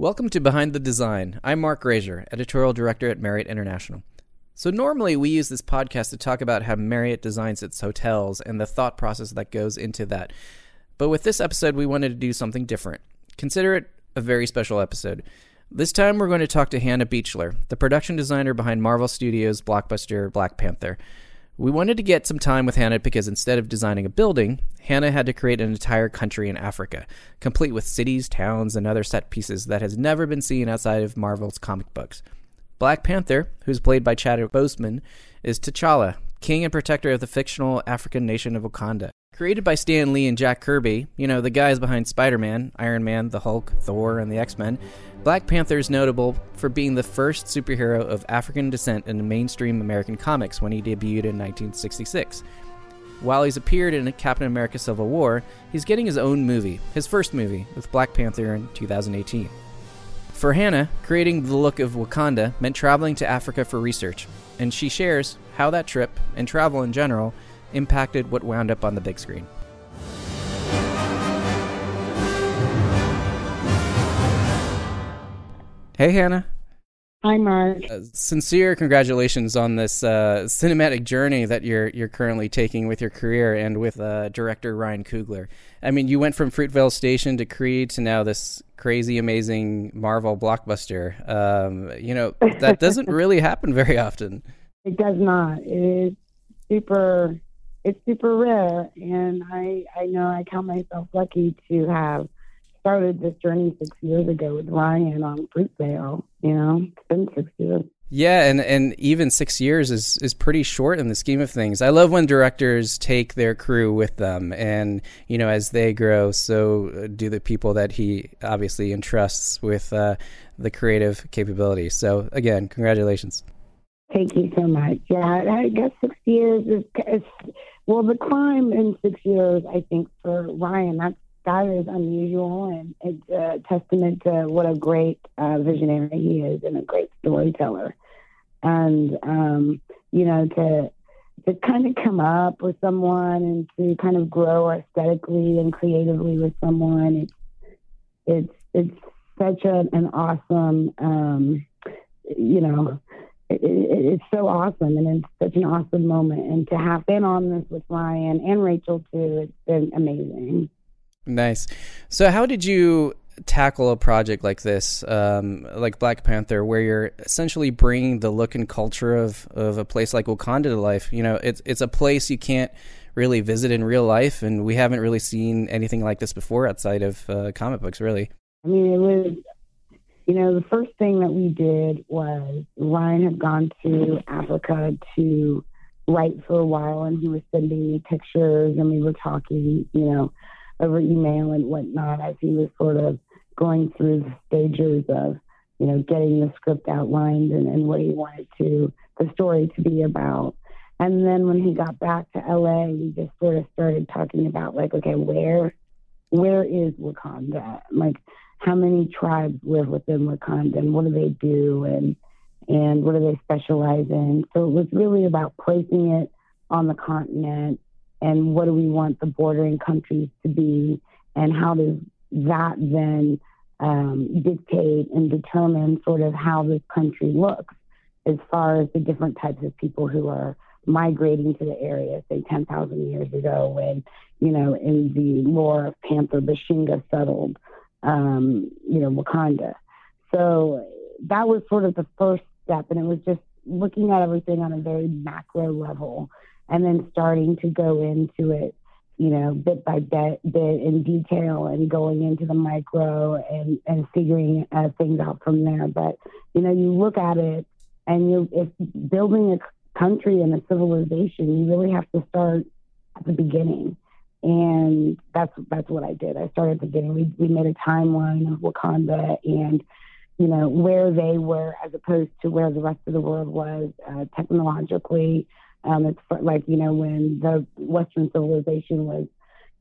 Welcome to Behind the Design. I'm Mark Grazier, editorial director at Marriott International. So, normally we use this podcast to talk about how Marriott designs its hotels and the thought process that goes into that. But with this episode, we wanted to do something different. Consider it a very special episode. This time, we're going to talk to Hannah Beachler, the production designer behind Marvel Studios' blockbuster Black Panther. We wanted to get some time with Hannah because instead of designing a building, Hannah had to create an entire country in Africa, complete with cities, towns, and other set pieces that has never been seen outside of Marvel's comic books. Black Panther, who's played by Chadwick Boseman, is T'Challa, king and protector of the fictional African nation of Wakanda. Created by Stan Lee and Jack Kirby, you know, the guys behind Spider Man, Iron Man, the Hulk, Thor, and the X Men, Black Panther is notable for being the first superhero of African descent in mainstream American comics when he debuted in 1966. While he's appeared in Captain America Civil War, he's getting his own movie, his first movie, with Black Panther in 2018. For Hannah, creating the look of Wakanda meant traveling to Africa for research, and she shares how that trip, and travel in general, impacted what wound up on the big screen. Hey, Hannah. Hi, Mark. Uh, sincere congratulations on this uh, cinematic journey that you're you're currently taking with your career and with uh, director Ryan Coogler. I mean, you went from Fruitvale Station to Creed to now this crazy, amazing Marvel blockbuster. Um, you know, that doesn't really happen very often. It does not. It is super. It's super rare, and I I know I count myself lucky to have started this journey six years ago with Ryan on Fruitvale. You know, it's been six years. Yeah, and, and even six years is, is pretty short in the scheme of things. I love when directors take their crew with them, and you know, as they grow, so do the people that he obviously entrusts with uh, the creative capability. So again, congratulations. Thank you so much. Yeah, I guess six years is, is well, the climb in six years. I think for Ryan, that's that is unusual, and it's a testament to what a great uh, visionary he is and a great storyteller. And um, you know, to to kind of come up with someone and to kind of grow aesthetically and creatively with someone, it's it's it's such a, an awesome, um, you know, it, it, it's so awesome and it's such an awesome moment. And to have been on this with Ryan and Rachel too, it's been amazing. Nice. So, how did you tackle a project like this, um, like Black Panther, where you're essentially bringing the look and culture of, of a place like Wakanda to life? You know, it's it's a place you can't really visit in real life, and we haven't really seen anything like this before outside of uh, comic books, really. I mean, it was, you know, the first thing that we did was Ryan had gone to Africa to write for a while, and he was sending me pictures, and we were talking, you know over email and whatnot as he was sort of going through the stages of, you know, getting the script outlined and, and what he wanted to the story to be about. And then when he got back to LA, we just sort of started talking about like, okay, where where is Wakanda? Like how many tribes live within Wakanda and what do they do and and what do they specialize in? So it was really about placing it on the continent and what do we want the bordering countries to be, and how does that then um, dictate and determine sort of how this country looks as far as the different types of people who are migrating to the area, say 10,000 years ago, when, you know, in the lore of Panther, Bashenga settled, um, you know, Wakanda. So that was sort of the first step, and it was just looking at everything on a very macro level and then starting to go into it, you know, bit by bit, bit in detail and going into the micro and, and figuring uh, things out from there. But, you know, you look at it and you, if building a country and a civilization, you really have to start at the beginning. And that's that's what I did. I started beginning. We we made a timeline of Wakanda and you know where they were as opposed to where the rest of the world was uh, technologically, um, it's like, you know, when the Western civilization was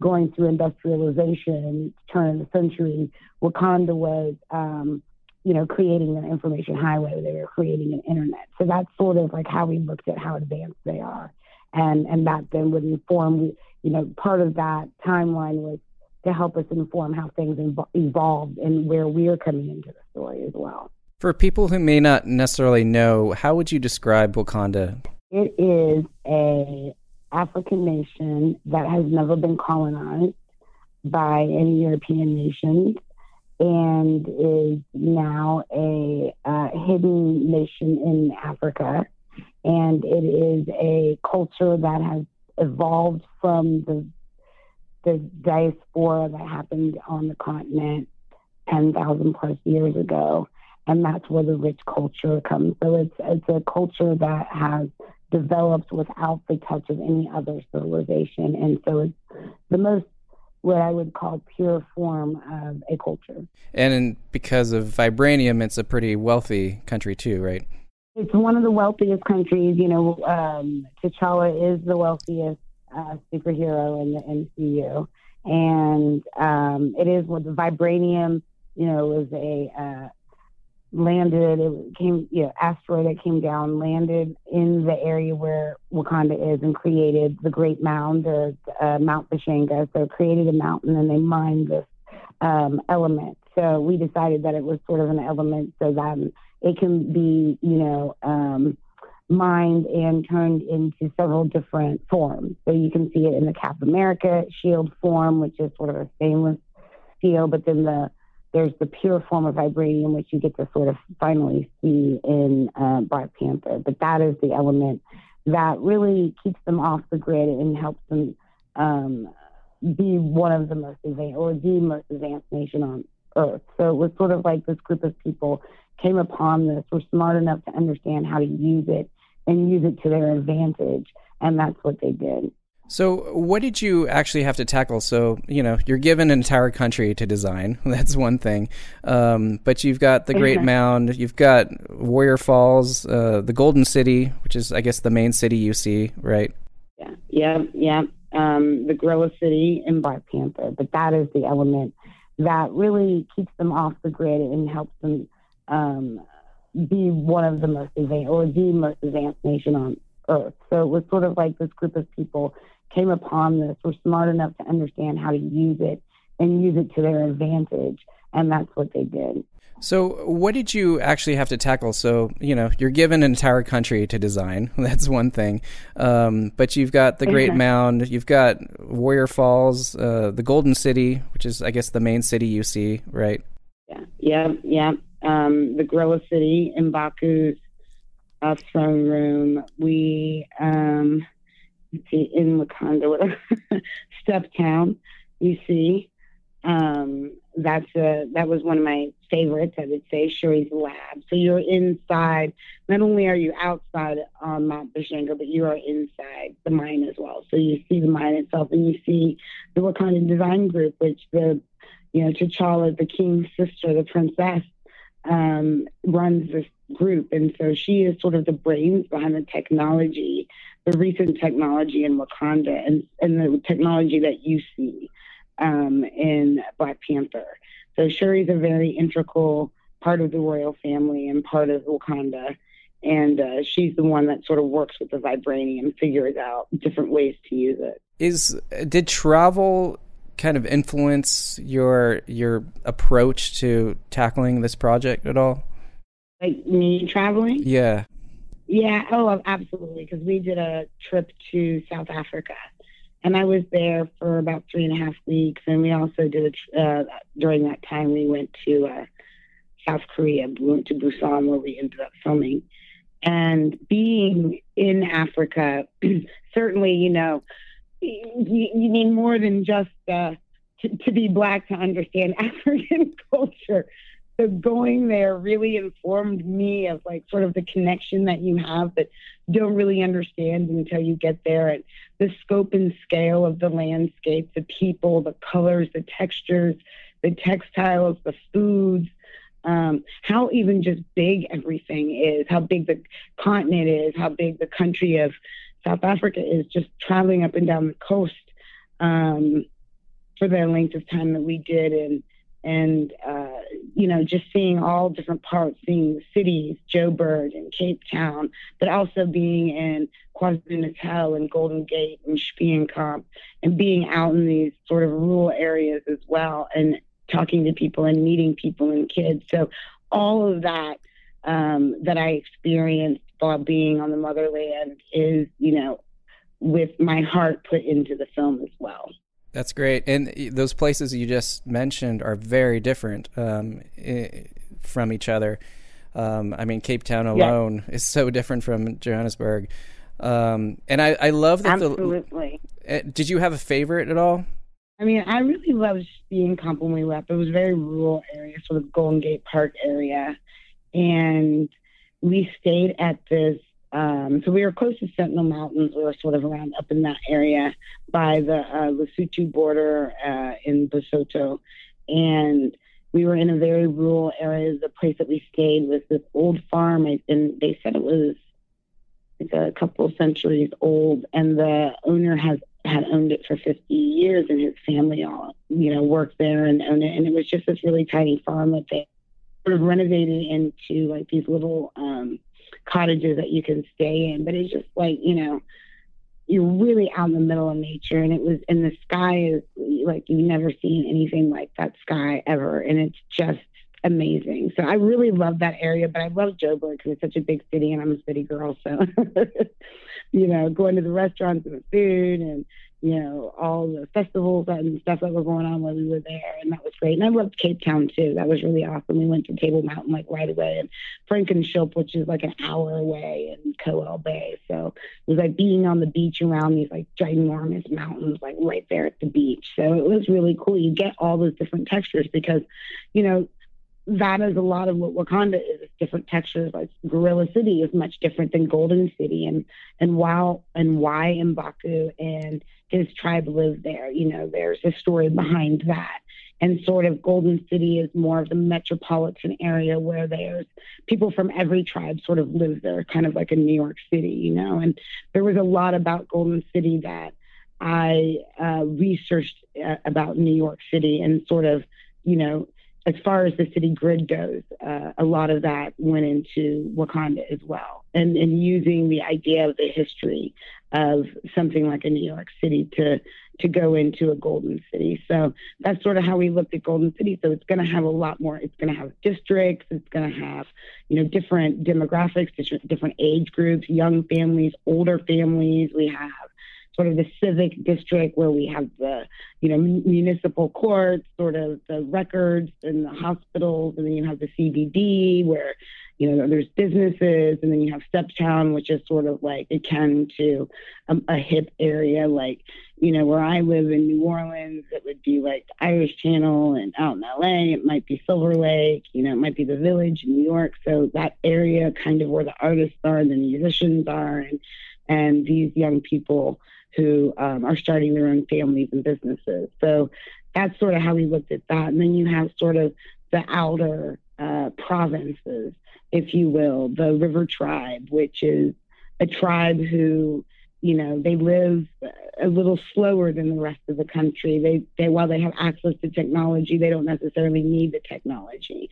going through industrialization, turn of the century, Wakanda was, um, you know, creating an information highway. They were creating an internet. So that's sort of like how we looked at how advanced they are. And, and that then would inform, you know, part of that timeline was to help us inform how things evolved and where we're coming into the story as well. For people who may not necessarily know, how would you describe Wakanda? It is a African nation that has never been colonized by any European nations and is now a uh, hidden nation in Africa. And it is a culture that has evolved from the the diaspora that happened on the continent 10,000 plus years ago. And that's where the rich culture comes. So it's, it's a culture that has developed without the touch of any other civilization. And so it's the most what I would call pure form of a culture. And because of vibranium, it's a pretty wealthy country too, right? It's one of the wealthiest countries. You know, um, T'Challa is the wealthiest uh, superhero in the MCU, and um, it is with the vibranium. You know, was a uh, landed. It came, you know, asteroid that came down, landed in the area where Wakanda is, and created the Great Mound, or uh, Mount Bashenga. So created a mountain, and they mined this um, element. So we decided that it was sort of an element, so that it can be, you know. Um, mined and turned into several different forms. So you can see it in the Cap America shield form, which is sort of a stainless steel, but then the there's the pure form of vibranium, which you get to sort of finally see in uh, Black Panther. But that is the element that really keeps them off the grid and helps them um, be one of the most advanced or the most advanced nation on earth. So it was sort of like this group of people came upon this, were smart enough to understand how to use it and use it to their advantage. And that's what they did. So, what did you actually have to tackle? So, you know, you're given an entire country to design. That's one thing. Um, but you've got the Great Mound, you've got Warrior Falls, uh, the Golden City, which is, I guess, the main city you see, right? Yeah, yeah, yeah. Um, the Gorilla City and Black Panther. But that is the element that really keeps them off the grid and helps them um, be one of the most advanced or the most advanced nation on earth. So it was sort of like this group of people came upon this were smart enough to understand how to use it and use it to their advantage. And that's what they did. So, what did you actually have to tackle? So, you know, you're given an entire country to design. That's one thing. Um, but you've got the Great Mound, you've got Warrior Falls, uh, the Golden City, which is, I guess, the main city you see, right? Yeah, yeah, yeah. Um, the Gorilla City in M'Baku's uh, throne room. We um, in Wakanda, whatever, Step Town, you see. Um, that's a, that was one of my favorites, I would say, Shuri's Lab. So you're inside, not only are you outside on Mount Bashenga, but you are inside the mine as well. So you see the mine itself and you see the Wakanda Design Group, which the, you know, T'Challa, the king's sister, the princess, um, runs this group. And so she is sort of the brains behind the technology the recent technology in Wakanda and, and the technology that you see um, in Black Panther. So Shuri's a very integral part of the royal family and part of Wakanda. And uh, she's the one that sort of works with the vibranium, figures out different ways to use it. Is did travel kind of influence your your approach to tackling this project at all? Like me traveling? Yeah. Yeah, oh, absolutely. Because we did a trip to South Africa, and I was there for about three and a half weeks. And we also did a, uh, during that time we went to uh, South Korea. We went to Busan where we ended up filming. And being in Africa, certainly, you know, you, you need more than just uh, to, to be black to understand African culture. So going there really informed me of like sort of the connection that you have that don't really understand until you get there. And the scope and scale of the landscape, the people, the colors, the textures, the textiles, the foods, um, how even just big everything is, how big the continent is, how big the country of South Africa is, just traveling up and down the coast um, for the length of time that we did and and uh, you know, just seeing all different parts, seeing the cities, Joburg and Cape Town, but also being in KwaZulu-Natal and Golden Gate and Spiekencamp and being out in these sort of rural areas as well and talking to people and meeting people and kids. So all of that um, that I experienced while being on the motherland is, you know, with my heart put into the film as well. That's great. And those places you just mentioned are very different um, from each other. Um, I mean, Cape Town alone is so different from Johannesburg. Um, and I, I love that. Absolutely. The, uh, did you have a favorite at all? I mean, I really loved being we left. It was a very rural area, sort of Golden Gate Park area. And we stayed at this um, so we were close to Sentinel Mountains. We were sort of around up in that area by the uh, Lesotho border uh, in Lesotho. And we were in a very rural area. The place that we stayed was this old farm, and they said it was like a couple of centuries old. And the owner has had owned it for 50 years, and his family all, you know, worked there and owned it. And it was just this really tiny farm that they sort of renovated into like these little um, cottages that you can stay in. But it's just like, you know, you're really out in the middle of nature and it was and the sky is like you've never seen anything like that sky ever and it's just amazing so i really love that area but i love joburg because it's such a big city and i'm a city girl so you know going to the restaurants and the food and you know, all the festivals and stuff that were going on while we were there. And that was great. And I loved Cape Town too. That was really awesome. We went to Table Mountain like right away and Franschhoek, which is like an hour away in Coel Bay. So it was like being on the beach around these like ginormous mountains, like right there at the beach. So it was really cool. You get all those different textures because, you know, that is a lot of what Wakanda is. Different textures. Like Gorilla City is much different than Golden City, and and wow, and why Mbaku and his tribe live there. You know, there's a story behind that. And sort of Golden City is more of the metropolitan area where there's people from every tribe sort of live there, kind of like in New York City, you know. And there was a lot about Golden City that I uh, researched uh, about New York City and sort of, you know, as far as the city grid goes, uh, a lot of that went into Wakanda as well, and and using the idea of the history of something like a New York City to to go into a golden city. So that's sort of how we looked at Golden City. So it's going to have a lot more. It's going to have districts. It's going to have you know different demographics, different different age groups, young families, older families. We have sort of the civic district where we have the, you know, municipal courts, sort of the records and the hospitals, and then you have the CBD where, you know, there's businesses, and then you have Steptown, which is sort of like akin to a, a hip area, like, you know, where I live in New Orleans, it would be like the Irish Channel, and out in LA, it might be Silver Lake, you know, it might be the Village in New York. So that area, kind of where the artists are, and the musicians are, and and these young people who um, are starting their own families and businesses. So that's sort of how we looked at that. And then you have sort of the outer uh, provinces, if you will, the River Tribe, which is a tribe who, you know, they live a little slower than the rest of the country. They, they while they have access to technology, they don't necessarily need the technology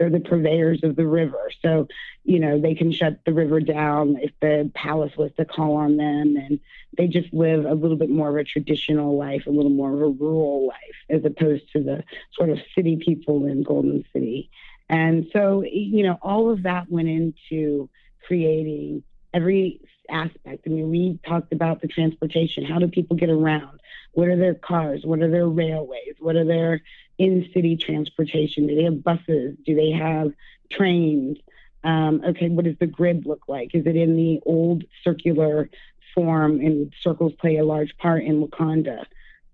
they're the purveyors of the river. So, you know, they can shut the river down if the palace was to call on them. And they just live a little bit more of a traditional life, a little more of a rural life, as opposed to the sort of city people in Golden City. And so, you know, all of that went into creating every aspect. I mean, we talked about the transportation. How do people get around? What are their cars? What are their railways? What are their in city transportation? Do they have buses? Do they have trains? Um, okay, what does the grid look like? Is it in the old circular form and circles play a large part in Wakanda?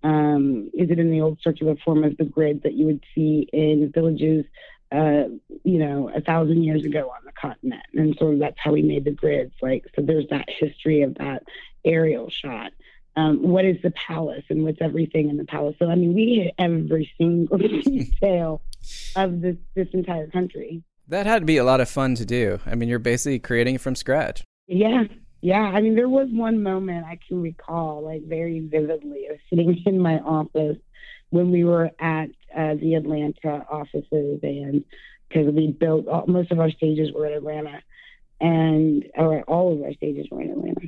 Um, is it in the old circular form of the grid that you would see in villages, uh, you know, a thousand years ago on the continent? And so that's how we made the grids. Like, so there's that history of that aerial shot um, what is the palace and what's everything in the palace. So I mean, we hit every single detail of this this entire country. That had to be a lot of fun to do. I mean, you're basically creating from scratch. Yeah, yeah. I mean, there was one moment I can recall like very vividly. I was sitting in my office when we were at uh, the Atlanta offices, and because we built all, most of our stages were in Atlanta, and or all of our stages were in Atlanta.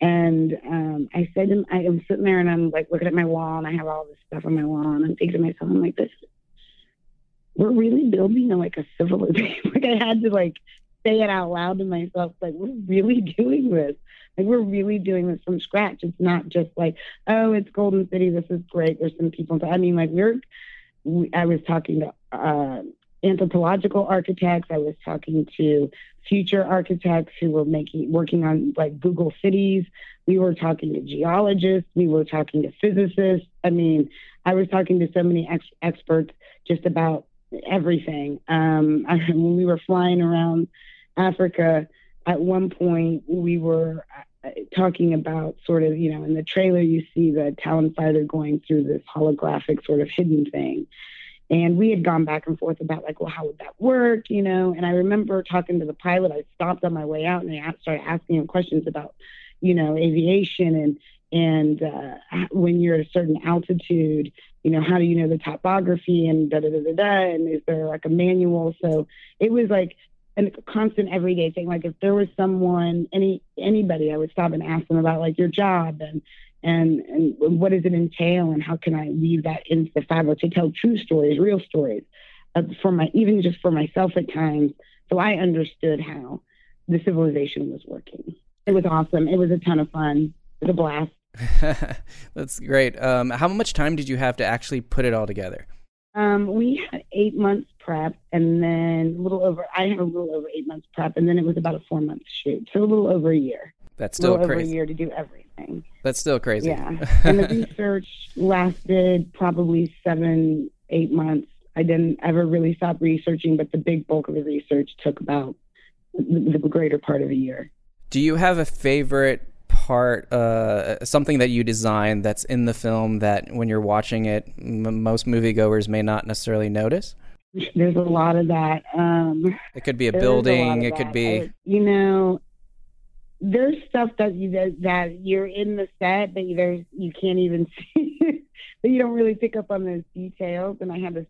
And um, I said, to, I am sitting there and I'm like looking at my wall, and I have all this stuff on my wall, and I'm thinking to myself, I'm like, this, we're really building like a civilization. like I had to like say it out loud to myself, like we're really doing this. Like we're really doing this from scratch. It's not just like, oh, it's Golden City. This is great. There's some people. I mean, like we're. We, I was talking to uh, anthropological architects. I was talking to future architects who were making working on like Google cities. We were talking to geologists. We were talking to physicists. I mean, I was talking to so many ex- experts just about everything. Um, I, when we were flying around Africa, at one point we were uh, talking about sort of, you know, in the trailer you see the Talon fighter going through this holographic sort of hidden thing. And we had gone back and forth about like, well, how would that work, you know? And I remember talking to the pilot. I stopped on my way out and I started asking him questions about, you know, aviation and and uh, when you're at a certain altitude, you know, how do you know the topography and da da da da da? And is there like a manual? So it was like a constant everyday thing. Like if there was someone, any anybody, I would stop and ask them about like your job and and and what does it entail and how can I weave that into the fabric to tell true stories, real stories, uh, for my even just for myself at times. So I understood how the civilization was working. It was awesome. It was a ton of fun. It was a blast. That's great. Um, how much time did you have to actually put it all together? Um, we had eight months prep, and then a little over. I had a little over eight months prep, and then it was about a four month shoot, so a little over a year. That's still a crazy. over a year to do everything. That's still crazy. Yeah, and the research lasted probably seven, eight months. I didn't ever really stop researching, but the big bulk of the research took about the greater part of a year. Do you have a favorite part, uh, something that you designed that's in the film that when you're watching it, m- most moviegoers may not necessarily notice? There's a lot of that. Um, it could be a building. A it could be, I, you know, there's stuff that you that, that you're in the set, but there's you can't even see, but you don't really pick up on those details. And I have this,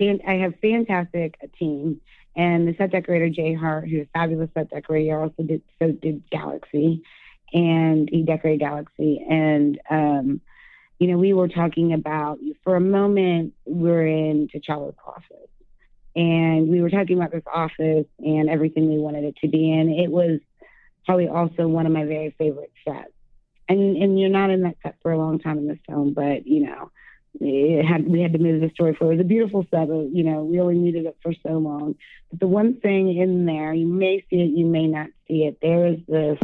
I have fantastic team, and the set decorator Jay Hart, who's a fabulous set decorator, also did so did Galaxy, and he decorated Galaxy. And, um, you know, we were talking about, for a moment, we're in T'Challa's office. And we were talking about this office and everything we wanted it to be in. It was probably also one of my very favorite sets. And, and you're not in that set for a long time in this film, but, you know, it had we had to move the story forward. It was a beautiful set, but you know, we only needed it for so long. But the one thing in there, you may see it, you may not see it. There is this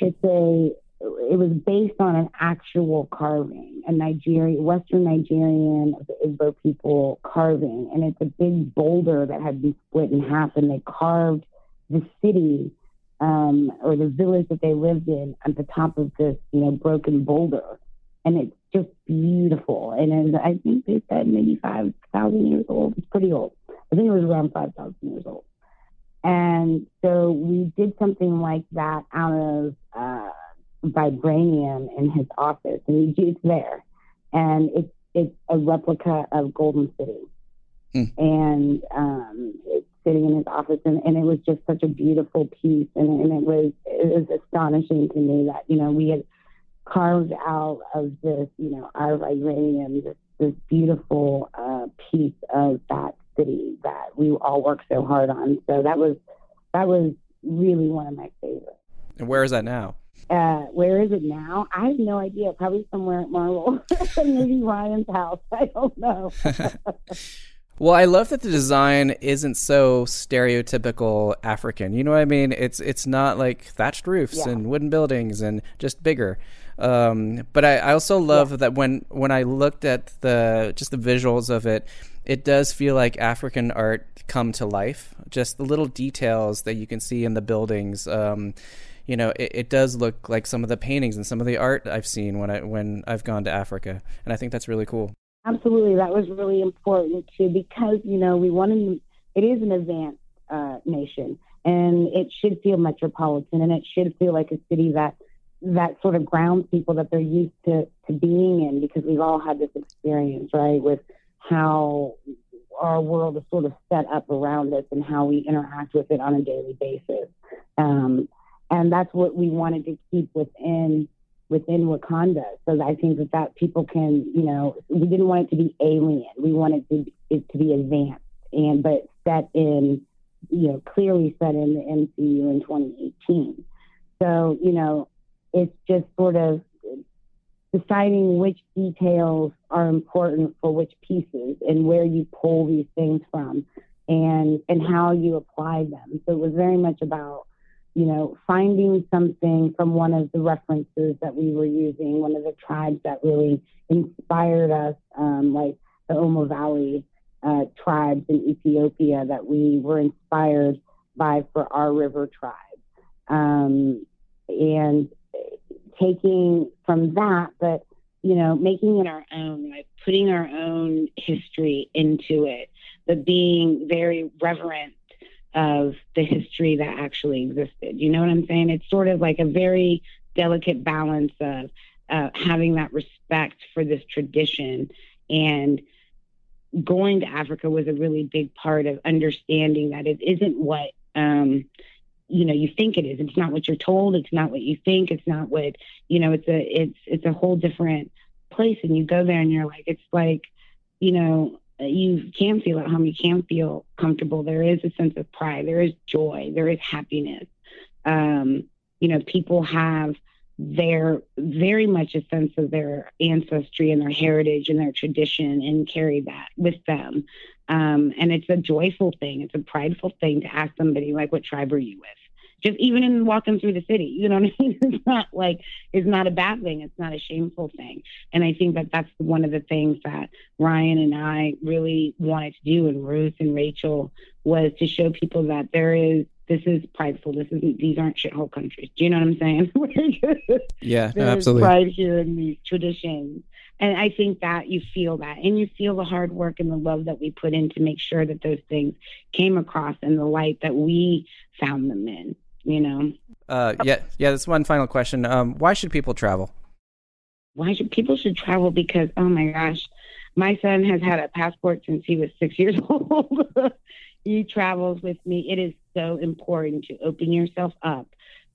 it's a it was based on an actual carving, a Nigerian, Western Nigerian of the Igbo people carving, and it's a big boulder that had been split in half, and they carved the city um, or the village that they lived in at the top of this, you know, broken boulder, and it's just beautiful. And I think they said maybe five thousand years old. It's pretty old. I think it was around five thousand years old. And so we did something like that out of uh, vibranium in his office, and it's there, and it's it's a replica of Golden City, mm. and um, it's sitting in his office, and, and it was just such a beautiful piece, and, and it was it was astonishing to me that you know we had carved out of this you know out of vibranium this this beautiful uh, piece of that city that we all worked so hard on. So that was that was really one of my favorites. And where is that now? Uh, where is it now? I have no idea. Probably somewhere at Marvel, maybe Ryan's house. I don't know. well, I love that the design isn't so stereotypical African. You know what I mean? It's it's not like thatched roofs yeah. and wooden buildings and just bigger. Um, but I, I, also love yeah. that when when I looked at the just the visuals of it, it does feel like African art come to life. Just the little details that you can see in the buildings. Um, you know, it, it, does look like some of the paintings and some of the art I've seen when I when I've gone to Africa, and I think that's really cool. Absolutely, that was really important too because you know we wanted it is an advanced uh, nation, and it should feel metropolitan, and it should feel like a city that that sort of grounds people that they're used to to being in because we've all had this experience, right, with how our world is sort of set up around us and how we interact with it on a daily basis. Um, and that's what we wanted to keep within within Wakanda. So I think that that people can, you know, we didn't want it to be alien. We wanted to, it to be advanced and but set in, you know, clearly set in the MCU in 2018. So you know, it's just sort of deciding which details are important for which pieces and where you pull these things from and and how you apply them. So it was very much about you know, finding something from one of the references that we were using, one of the tribes that really inspired us, um, like the Omo Valley uh, tribes in Ethiopia that we were inspired by for our river tribe. Um, and taking from that, but, you know, making it our own, like putting our own history into it, but being very reverent of the history that actually existed. You know what I'm saying? It's sort of like a very delicate balance of uh, having that respect for this tradition and going to Africa was a really big part of understanding that it isn't what um, you know you think it is. It's not what you're told. It's not what you think. It's not what you know. It's a it's it's a whole different place, and you go there and you're like, it's like you know you can feel at home, you can feel comfortable. There is a sense of pride, there is joy, there is happiness. Um, you know, people have their very much a sense of their ancestry and their heritage and their tradition and carry that with them. Um, and it's a joyful thing, it's a prideful thing to ask somebody, like, what tribe are you with? Just even in walking through the city. You know what I mean? It's not like it's not a bad thing. It's not a shameful thing. And I think that that's one of the things that Ryan and I really wanted to do, and Ruth and Rachel was to show people that there is this is prideful. This isn't these aren't shithole countries. Do you know what I'm saying? yeah, no, absolutely. Pride here in these traditions. And I think that you feel that and you feel the hard work and the love that we put in to make sure that those things came across in the light that we found them in you know. Uh, yeah, yeah. That's one final question. Um, why should people travel? Why should people should travel? Because oh my gosh, my son has had a passport since he was six years old. he travels with me. It is so important to open yourself up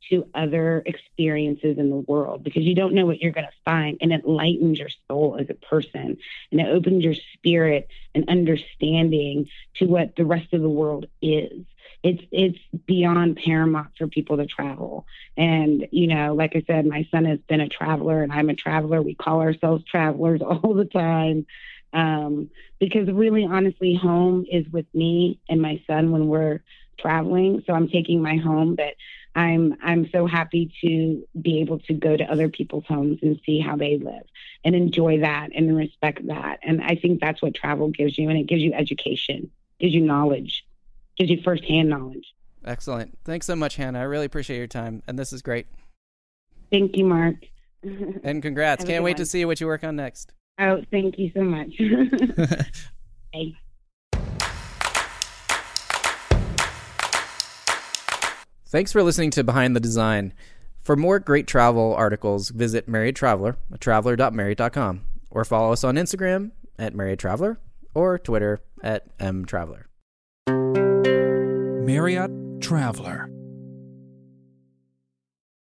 to other experiences in the world because you don't know what you're going to find and it lightens your soul as a person and it opens your spirit and understanding to what the rest of the world is it's it's beyond paramount for people to travel. And you know, like I said, my son has been a traveler, and I'm a traveler. We call ourselves travelers all the time. Um, because really, honestly, home is with me and my son when we're traveling. So I'm taking my home, but I'm I'm so happy to be able to go to other people's homes and see how they live and enjoy that and respect that. And I think that's what travel gives you, and it gives you education, gives you knowledge gives you firsthand knowledge. Excellent. Thanks so much, Hannah. I really appreciate your time, and this is great. Thank you, Mark. and congrats. Can't wait one. to see what you work on next. Oh, thank you so much. hey. Thanks for listening to Behind the Design. For more great travel articles, visit Marriott Traveler, traveler.marriott.com, or follow us on Instagram at Marriott Traveler or Twitter at mtraveler. Marriott Traveler.